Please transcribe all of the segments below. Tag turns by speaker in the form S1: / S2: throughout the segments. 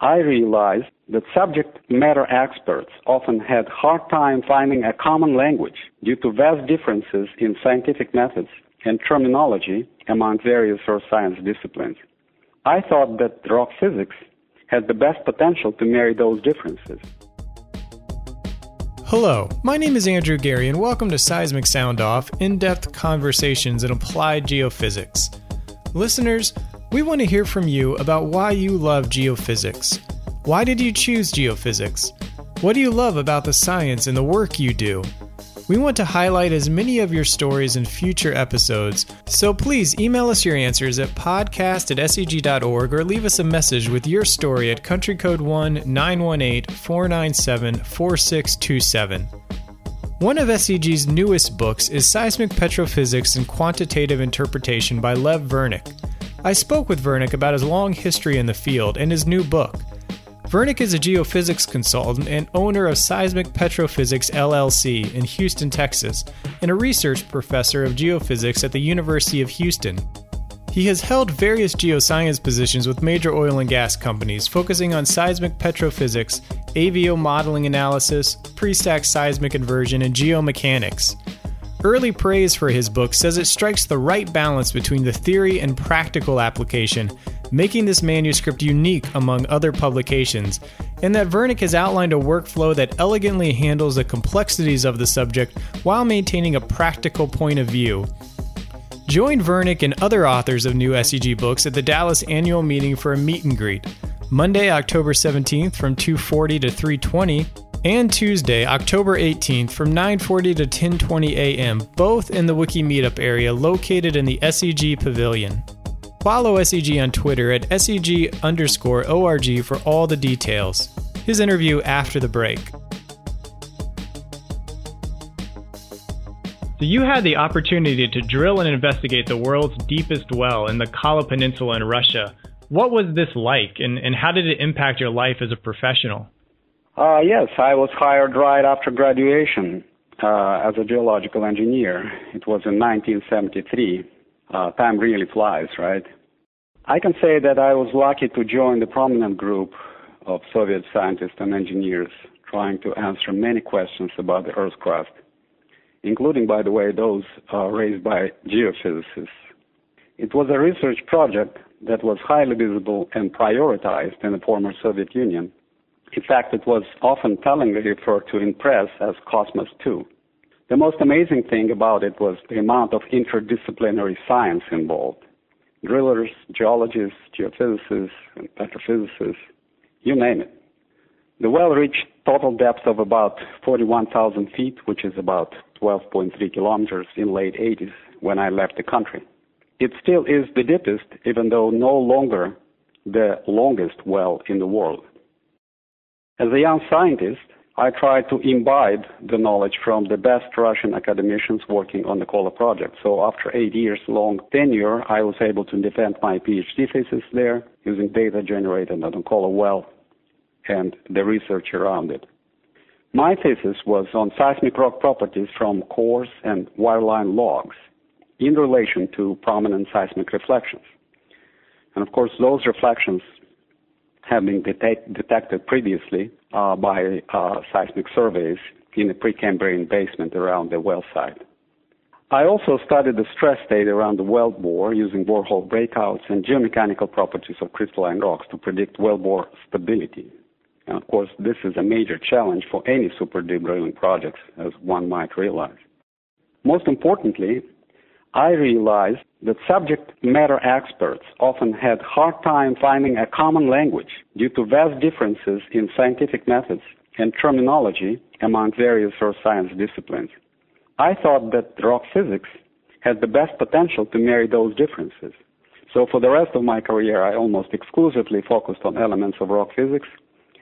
S1: I realized that subject matter experts often had hard time finding a common language due to vast differences in scientific methods and terminology among various earth science disciplines. I thought that rock physics had the best potential to marry those differences.
S2: Hello, my name is Andrew Geary, and welcome to Seismic Sound Off in depth conversations in applied geophysics. Listeners, we want to hear from you about why you love geophysics. Why did you choose geophysics? What do you love about the science and the work you do? We want to highlight as many of your stories in future episodes, so please email us your answers at podcast at seg.org or leave us a message with your story at country code 1 918 497 4627. One of SEG's newest books is Seismic Petrophysics and Quantitative Interpretation by Lev Vernik. I spoke with Vernik about his long history in the field and his new book. Vernik is a geophysics consultant and owner of Seismic Petrophysics LLC in Houston, Texas, and a research professor of geophysics at the University of Houston. He has held various geoscience positions with major oil and gas companies, focusing on seismic petrophysics, AVO modeling analysis, pre-stack seismic inversion, and geomechanics. Early praise for his book says it strikes the right balance between the theory and practical application, making this manuscript unique among other publications, and that Vernik has outlined a workflow that elegantly handles the complexities of the subject while maintaining a practical point of view. Join Vernik and other authors of new SEG books at the Dallas annual meeting for a meet and greet. Monday, October 17th from 2:40 to 3:20 and Tuesday, October 18th from 9:40 to 10:20 a.m., both in the Wiki Meetup area located in the SEG Pavilion. Follow SEG on Twitter at SEG underscore ORG for all the details. His interview after the break. So you had the opportunity to drill and investigate the world's deepest well in the Kola Peninsula in Russia. What was this like, and, and how did it impact your life as a professional?
S1: Uh, yes, I was hired right after graduation uh, as a geological engineer. It was in 1973. Uh, time really flies, right? I can say that I was lucky to join the prominent group of Soviet scientists and engineers trying to answer many questions about the Earth's crust, including, by the way, those uh, raised by geophysicists. It was a research project that was highly visible and prioritized in the former Soviet Union in fact, it was often tellingly referred to in press as Cosmos 2. The most amazing thing about it was the amount of interdisciplinary science involved. Drillers, geologists, geophysicists, and petrophysicists, you name it. The well reached total depth of about 41,000 feet, which is about 12.3 kilometers in late 80s when I left the country. It still is the deepest, even though no longer the longest well in the world. As a young scientist, I tried to imbibe the knowledge from the best Russian academicians working on the Kola project. So after eight years long tenure, I was able to defend my PhD thesis there using data generated on the Kola well and the research around it. My thesis was on seismic rock properties from cores and wireline logs in relation to prominent seismic reflections. And of course, those reflections have been detect, detected previously uh, by uh, seismic surveys in the Precambrian basement around the well site. I also studied the stress state around the well bore using borehole breakouts and geomechanical properties of crystalline rocks to predict well bore stability. And of course, this is a major challenge for any super deep drilling projects, as one might realize. Most importantly, I realized that subject matter experts often had hard time finding a common language due to vast differences in scientific methods and terminology among various earth science disciplines. I thought that rock physics had the best potential to marry those differences. So for the rest of my career, I almost exclusively focused on elements of rock physics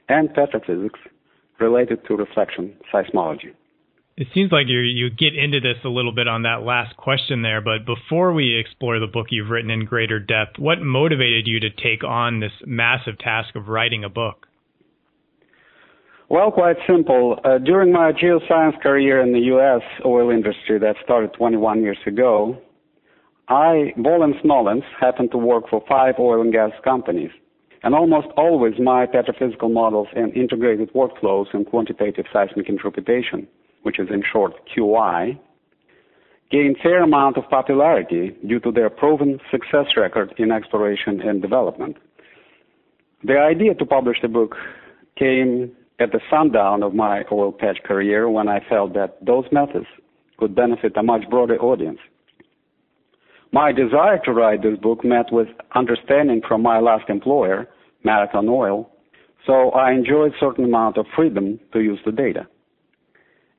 S1: and petrophysics related to reflection seismology.
S2: It seems like you you get into this a little bit on that last question there, but before we explore the book you've written in greater depth, what motivated you to take on this massive task of writing a book?
S1: Well, quite simple. Uh, during my geoscience career in the U.S. oil industry that started 21 years ago, I, volens nolens, happened to work for five oil and gas companies. and almost always my petrophysical models and integrated workflows and quantitative seismic interpretation, which is in short QI, gained fair amount of popularity due to their proven success record in exploration and development. The idea to publish the book came at the sundown of my oil patch career when I felt that those methods could benefit a much broader audience. My desire to write this book met with understanding from my last employer Marathon Oil, so I enjoyed certain amount of freedom to use the data.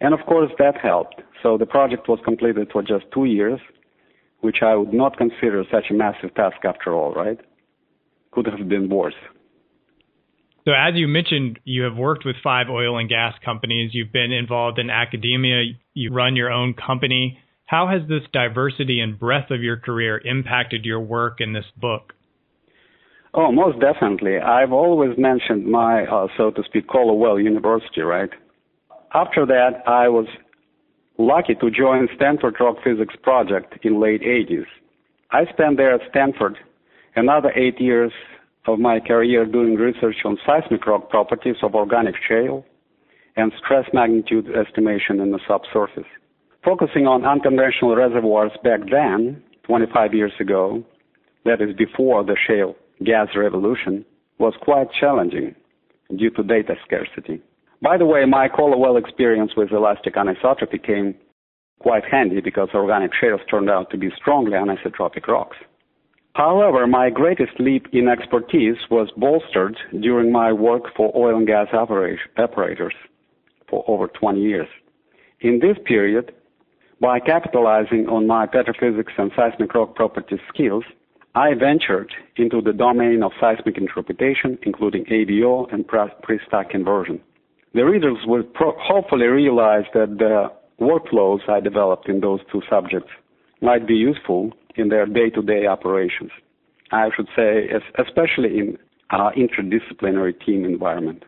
S1: And of course that helped. So the project was completed for just two years, which I would not consider such a massive task after all, right? Could have been worse.
S2: So, as you mentioned, you have worked with five oil and gas companies. You've been involved in academia. You run your own company. How has this diversity and breadth of your career impacted your work in this book?
S1: Oh, most definitely. I've always mentioned my, uh, so to speak, Well University, right? After that, I was lucky to join Stanford Rock Physics Project in late 80s. I spent there at Stanford another eight years of my career doing research on seismic rock properties of organic shale and stress magnitude estimation in the subsurface. Focusing on unconventional reservoirs back then, 25 years ago, that is before the shale gas revolution was quite challenging due to data scarcity. By the way, my well experience with elastic anisotropy came quite handy because organic shales turned out to be strongly anisotropic rocks. However, my greatest leap in expertise was bolstered during my work for oil and gas operators for over 20 years. In this period, by capitalizing on my petrophysics and seismic rock properties skills, I ventured into the domain of seismic interpretation, including AVO and pre-stack inversion. The readers will pro- hopefully realize that the workflows I developed in those two subjects might be useful in their day-to-day operations. I should say, especially in uh, interdisciplinary team environment.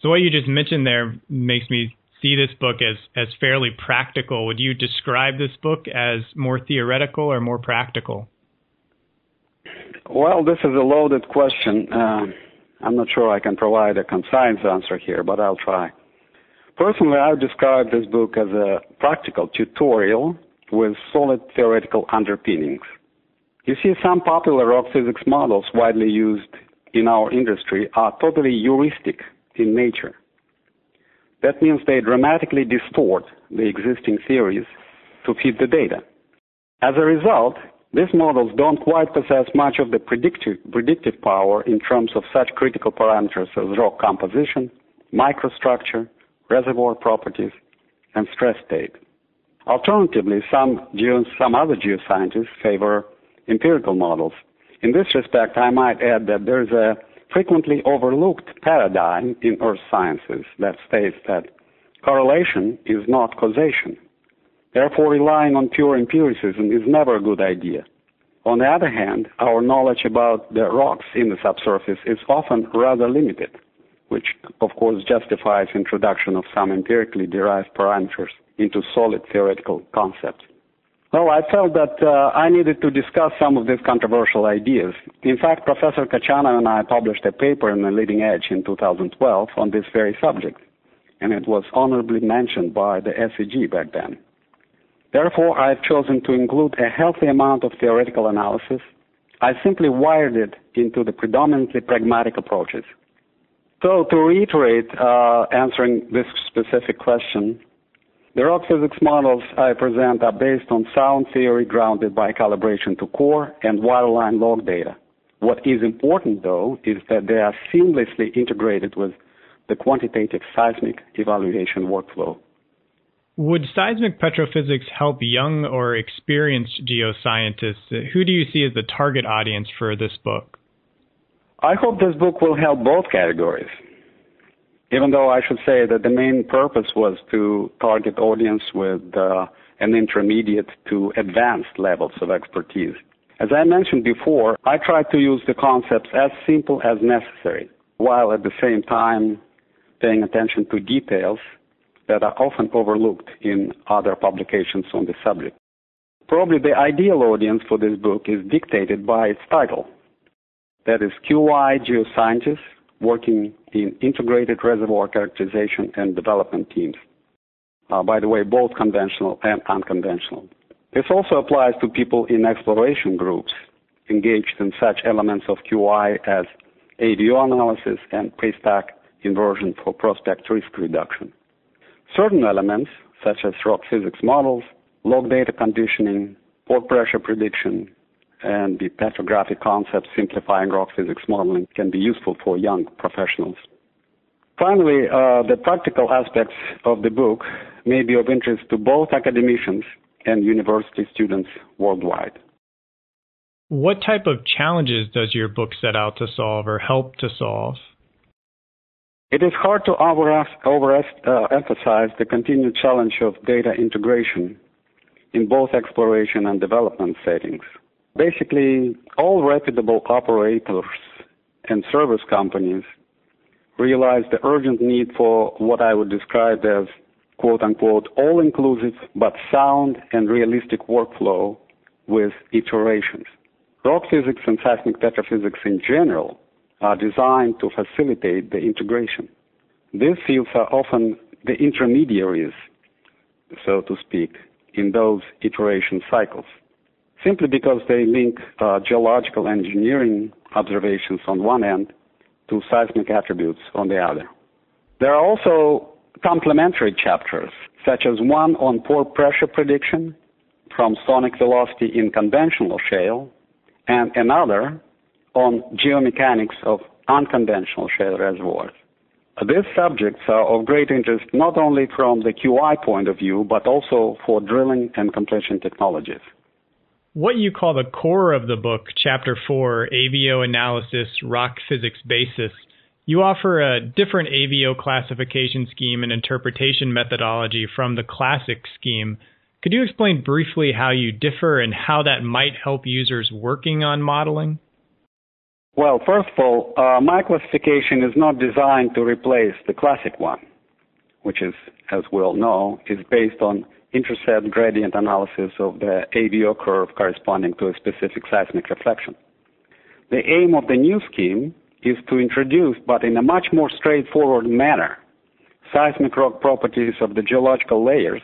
S2: So what you just mentioned there makes me see this book as as fairly practical. Would you describe this book as more theoretical or more practical?
S1: Well, this is a loaded question. Uh, I'm not sure I can provide a concise answer here, but I'll try. Personally, I would describe this book as a practical tutorial with solid theoretical underpinnings. You see, some popular rock physics models widely used in our industry are totally heuristic in nature. That means they dramatically distort the existing theories to fit the data. As a result, these models don't quite possess much of the predictive, predictive power in terms of such critical parameters as rock composition, microstructure, reservoir properties, and stress state. Alternatively, some, some other geoscientists favor empirical models. In this respect, I might add that there is a frequently overlooked paradigm in earth sciences that states that correlation is not causation. Therefore, relying on pure empiricism is never a good idea. On the other hand, our knowledge about the rocks in the subsurface is often rather limited, which of course justifies introduction of some empirically derived parameters into solid theoretical concepts. Well, I felt that uh, I needed to discuss some of these controversial ideas. In fact, Professor Kachanov and I published a paper in the Leading Edge in 2012 on this very subject, and it was honorably mentioned by the SEG back then. Therefore, I've chosen to include a healthy amount of theoretical analysis. I simply wired it into the predominantly pragmatic approaches. So, to reiterate, uh, answering this specific question, the rock physics models I present are based on sound theory grounded by calibration to core and wireline log data. What is important, though, is that they are seamlessly integrated with the quantitative seismic evaluation workflow.
S2: Would seismic petrophysics help young or experienced geoscientists? Who do you see as the target audience for this book?
S1: I hope this book will help both categories even though I should say that the main purpose was to target audience with uh, an intermediate to advanced levels of expertise. As I mentioned before, I try to use the concepts as simple as necessary, while at the same time paying attention to details that are often overlooked in other publications on the subject. Probably the ideal audience for this book is dictated by its title. That is QI geoscientists working in integrated reservoir characterization and development teams. Uh, by the way, both conventional and unconventional. This also applies to people in exploration groups engaged in such elements of QI as AVO analysis and pre-stack inversion for prospect risk reduction. Certain elements, such as rock physics models, log data conditioning, pore pressure prediction, and the petrographic concepts simplifying rock physics modeling can be useful for young professionals. Finally, uh, the practical aspects of the book may be of interest to both academicians and university students worldwide.
S2: What type of challenges does your book set out to solve or help to solve?
S1: It is hard to overemphasize uh, the continued challenge of data integration in both exploration and development settings. Basically, all reputable operators and service companies realize the urgent need for what I would describe as quote unquote all inclusive but sound and realistic workflow with iterations. Rock physics and seismic petrophysics in general are designed to facilitate the integration. These fields are often the intermediaries, so to speak, in those iteration cycles, simply because they link uh, geological engineering observations on one end to seismic attributes on the other. There are also complementary chapters, such as one on pore pressure prediction from sonic velocity in conventional shale and another on geomechanics of unconventional shale reservoirs. These subjects are of great interest not only from the QI point of view, but also for drilling and completion technologies.
S2: What you call the core of the book, Chapter 4, AVO Analysis, Rock Physics Basis, you offer a different AVO classification scheme and interpretation methodology from the classic scheme could you explain briefly how you differ and how that might help users working on modeling?
S1: Well, first of all, uh, my classification is not designed to replace the classic one, which is, as we all know, is based on intercept gradient analysis of the AVO curve corresponding to a specific seismic reflection. The aim of the new scheme is to introduce, but in a much more straightforward manner, seismic rock properties of the geological layers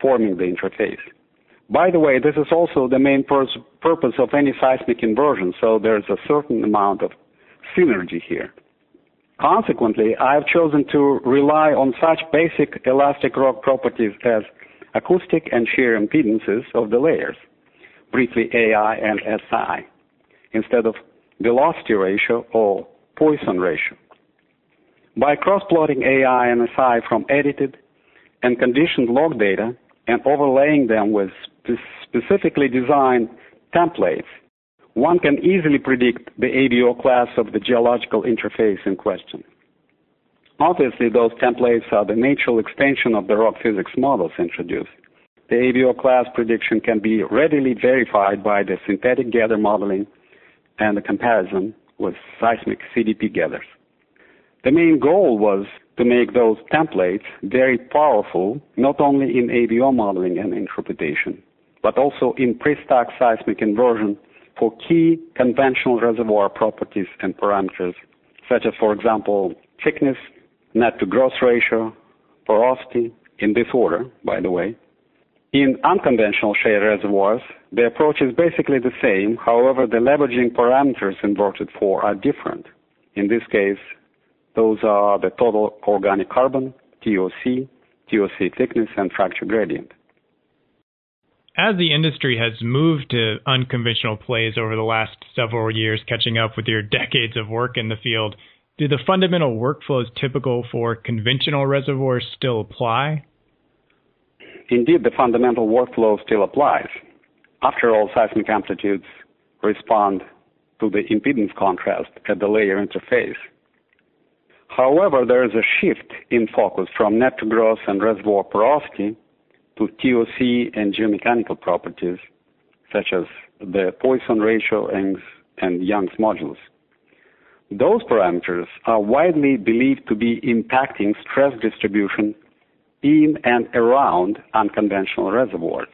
S1: forming the interface. By the way, this is also the main purpose of any seismic inversion, so there's a certain amount of synergy here. Consequently, I've chosen to rely on such basic elastic rock properties as acoustic and shear impedances of the layers, briefly AI and SI, instead of velocity ratio or Poisson ratio. By cross-plotting AI and SI from edited and conditioned log data, and overlaying them with specifically designed templates, one can easily predict the AVO class of the geological interface in question. Obviously, those templates are the natural extension of the rock physics models introduced. The AVO class prediction can be readily verified by the synthetic gather modeling and the comparison with seismic CDP gathers. The main goal was to make those templates very powerful, not only in AVO modeling and interpretation, but also in pre-stack seismic inversion for key conventional reservoir properties and parameters, such as, for example, thickness, net to gross ratio, porosity, in this order, by the way. In unconventional shale reservoirs, the approach is basically the same, however, the leveraging parameters inverted for are different. In this case, those are the total organic carbon, TOC, TOC thickness, and fracture gradient.
S2: As the industry has moved to unconventional plays over the last several years, catching up with your decades of work in the field, do the fundamental workflows typical for conventional reservoirs still apply?
S1: Indeed, the fundamental workflow still applies. After all, seismic amplitudes respond to the impedance contrast at the layer interface. However, there is a shift in focus from net to gross and reservoir porosity to TOC and geomechanical properties, such as the Poisson ratio and, and Young's modulus. Those parameters are widely believed to be impacting stress distribution in and around unconventional reservoirs.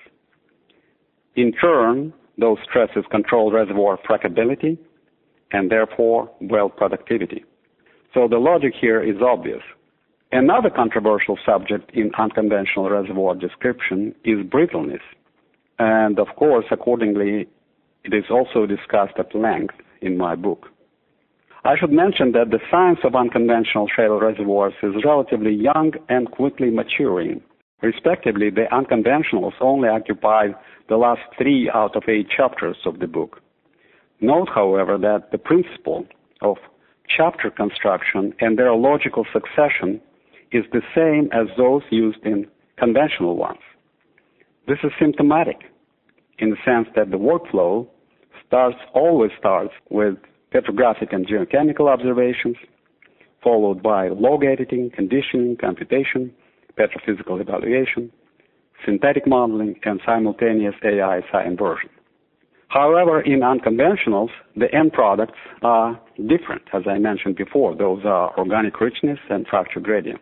S1: In turn, those stresses control reservoir frackability and therefore well productivity. So the logic here is obvious. Another controversial subject in unconventional reservoir description is brittleness. And of course, accordingly, it is also discussed at length in my book. I should mention that the science of unconventional shale reservoirs is relatively young and quickly maturing. Respectively, the unconventionals only occupy the last three out of eight chapters of the book. Note, however, that the principle of chapter construction and their logical succession is the same as those used in conventional ones. This is symptomatic in the sense that the workflow starts always starts with petrographic and geochemical observations, followed by log editing, conditioning, computation, petrophysical evaluation, synthetic modeling, and simultaneous AI-SI inversion. However, in unconventionals, the end products are different, as I mentioned before. Those are organic richness and fracture gradient.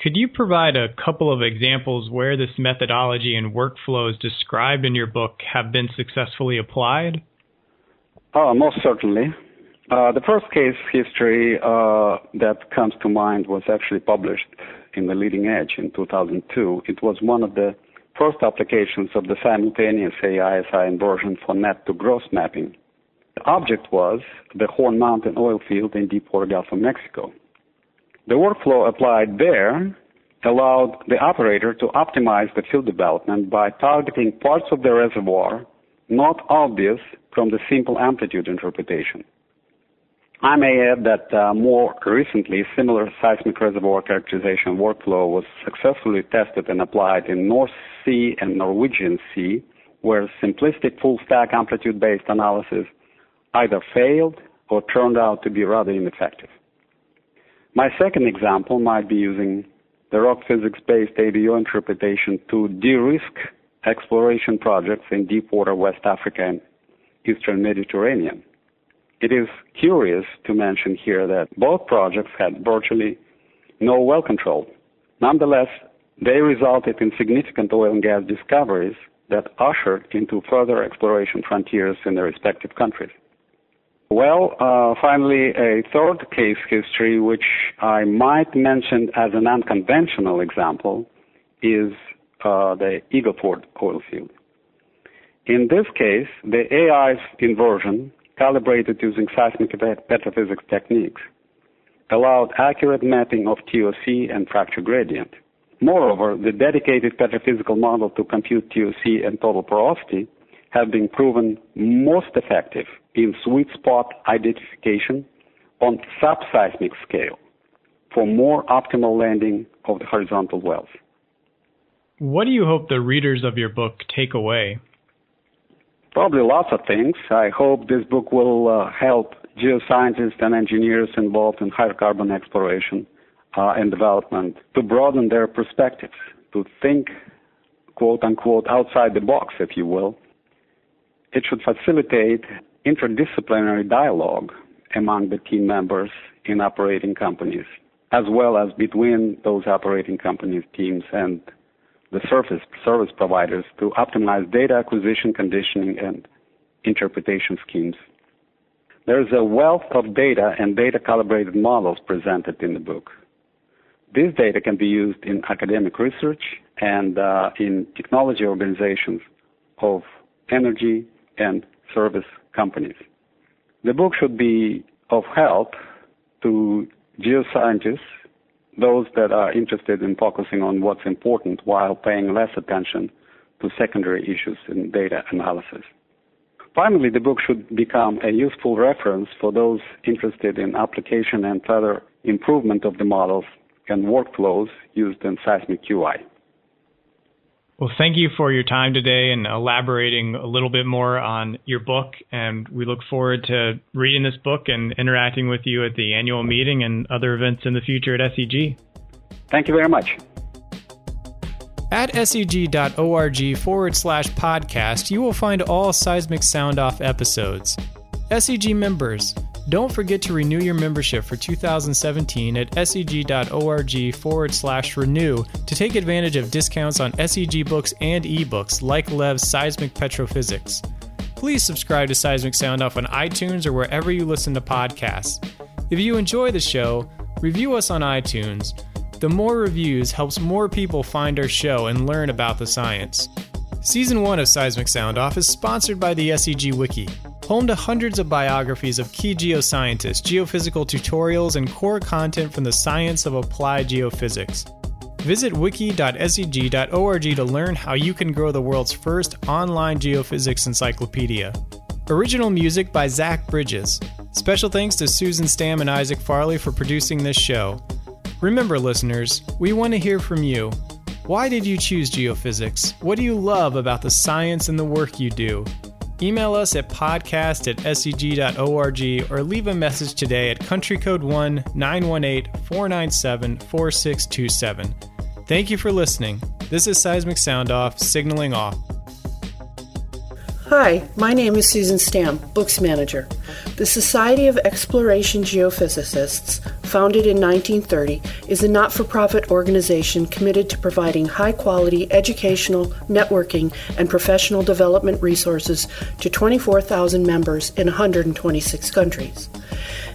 S2: Could you provide a couple of examples where this methodology and workflows described in your book have been successfully applied?
S1: Uh, most certainly. Uh, the first case history uh, that comes to mind was actually published in the Leading Edge in 2002. It was one of the first applications of the simultaneous AI-SI inversion for net to gross mapping. The object was the Horn Mountain oil field in deepwater Gulf of Mexico. The workflow applied there allowed the operator to optimize the field development by targeting parts of the reservoir not obvious from the simple amplitude interpretation. I may add that uh, more recently, similar seismic reservoir characterization workflow was successfully tested and applied in North Sea and Norwegian Sea, where simplistic full stack amplitude based analysis either failed or turned out to be rather ineffective. My second example might be using the rock physics based AVO interpretation to de risk exploration projects in deepwater West Africa and Eastern Mediterranean. It is curious to mention here that both projects had virtually no well control. Nonetheless, they resulted in significant oil and gas discoveries that ushered into further exploration frontiers in their respective countries. Well, uh, finally, a third case history, which I might mention as an unconventional example, is uh, the Eagle Ford oil field. In this case, the AI-SI inversion, calibrated using seismic petrophysics techniques, allowed accurate mapping of TOC and fracture gradient. Moreover, the dedicated petrophysical model to compute TOC and total porosity have been proven most effective in sweet spot identification on subseismic scale for more optimal landing of the horizontal wells.
S2: What do you hope the readers of your book take away?
S1: Probably lots of things. I hope this book will uh, help geoscientists and engineers involved in hydrocarbon exploration uh, and development to broaden their perspectives, to think, quote unquote, outside the box, if you will. It should facilitate interdisciplinary dialogue among the team members in operating companies, as well as between those operating companies' teams and the service, service providers to optimize data acquisition, conditioning, and interpretation schemes. There's a wealth of data and data calibrated models presented in the book. This data can be used in academic research and uh, in technology organizations of energy and service companies. The book should be of help to geoscientists those that are interested in focusing on what's important while paying less attention to secondary issues in data analysis. Finally, the book should become a useful reference for those interested in application and further improvement of the models and workflows used in seismic QI.
S2: Well, thank you for your time today and elaborating a little bit more on your book. And we look forward to reading this book and interacting with you at the annual meeting and other events in the future at SEG.
S1: Thank you very much.
S2: At seg.org forward slash podcast, you will find all Seismic Sound Off episodes. SEG members, don't forget to renew your membership for 2017 at seg.org forward slash renew to take advantage of discounts on SEG books and ebooks like Lev's Seismic Petrophysics. please subscribe to Seismic Sound Off on iTunes or wherever you listen to podcasts. If you enjoy the show, review us on iTunes. The more reviews helps more people find our show and learn about the science. Season 1 of Seismic Sound Off is sponsored by the SEG Wiki, home to hundreds of biographies of key geoscientists, geophysical tutorials, and core content from the science of applied geophysics. Visit wiki.seg.org to learn how you can grow the world's first online geophysics encyclopedia. Original music by Zach Bridges. Special thanks to Susan Stam and Isaac Farley for producing this show. Remember, listeners, we want to hear from you. Why did you choose geophysics? What do you love about the science and the work you do? Email us at podcast at seg.org or leave a message today at country code 1 918 497 4627. Thank you for listening. This is Seismic Sound Off, signaling off.
S3: Hi, my name is Susan Stam, Books Manager. The Society of Exploration Geophysicists, founded in 1930, is a not for profit organization committed to providing high quality educational, networking, and professional development resources to 24,000 members in 126 countries.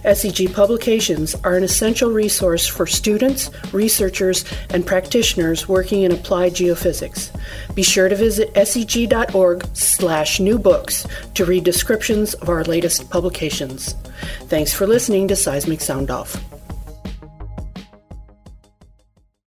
S3: SEG publications are an essential resource for students, researchers, and practitioners working in applied geophysics. Be sure to visit seg.org slash new to read descriptions of our latest publications. Thanks for listening to Seismic Sound Off.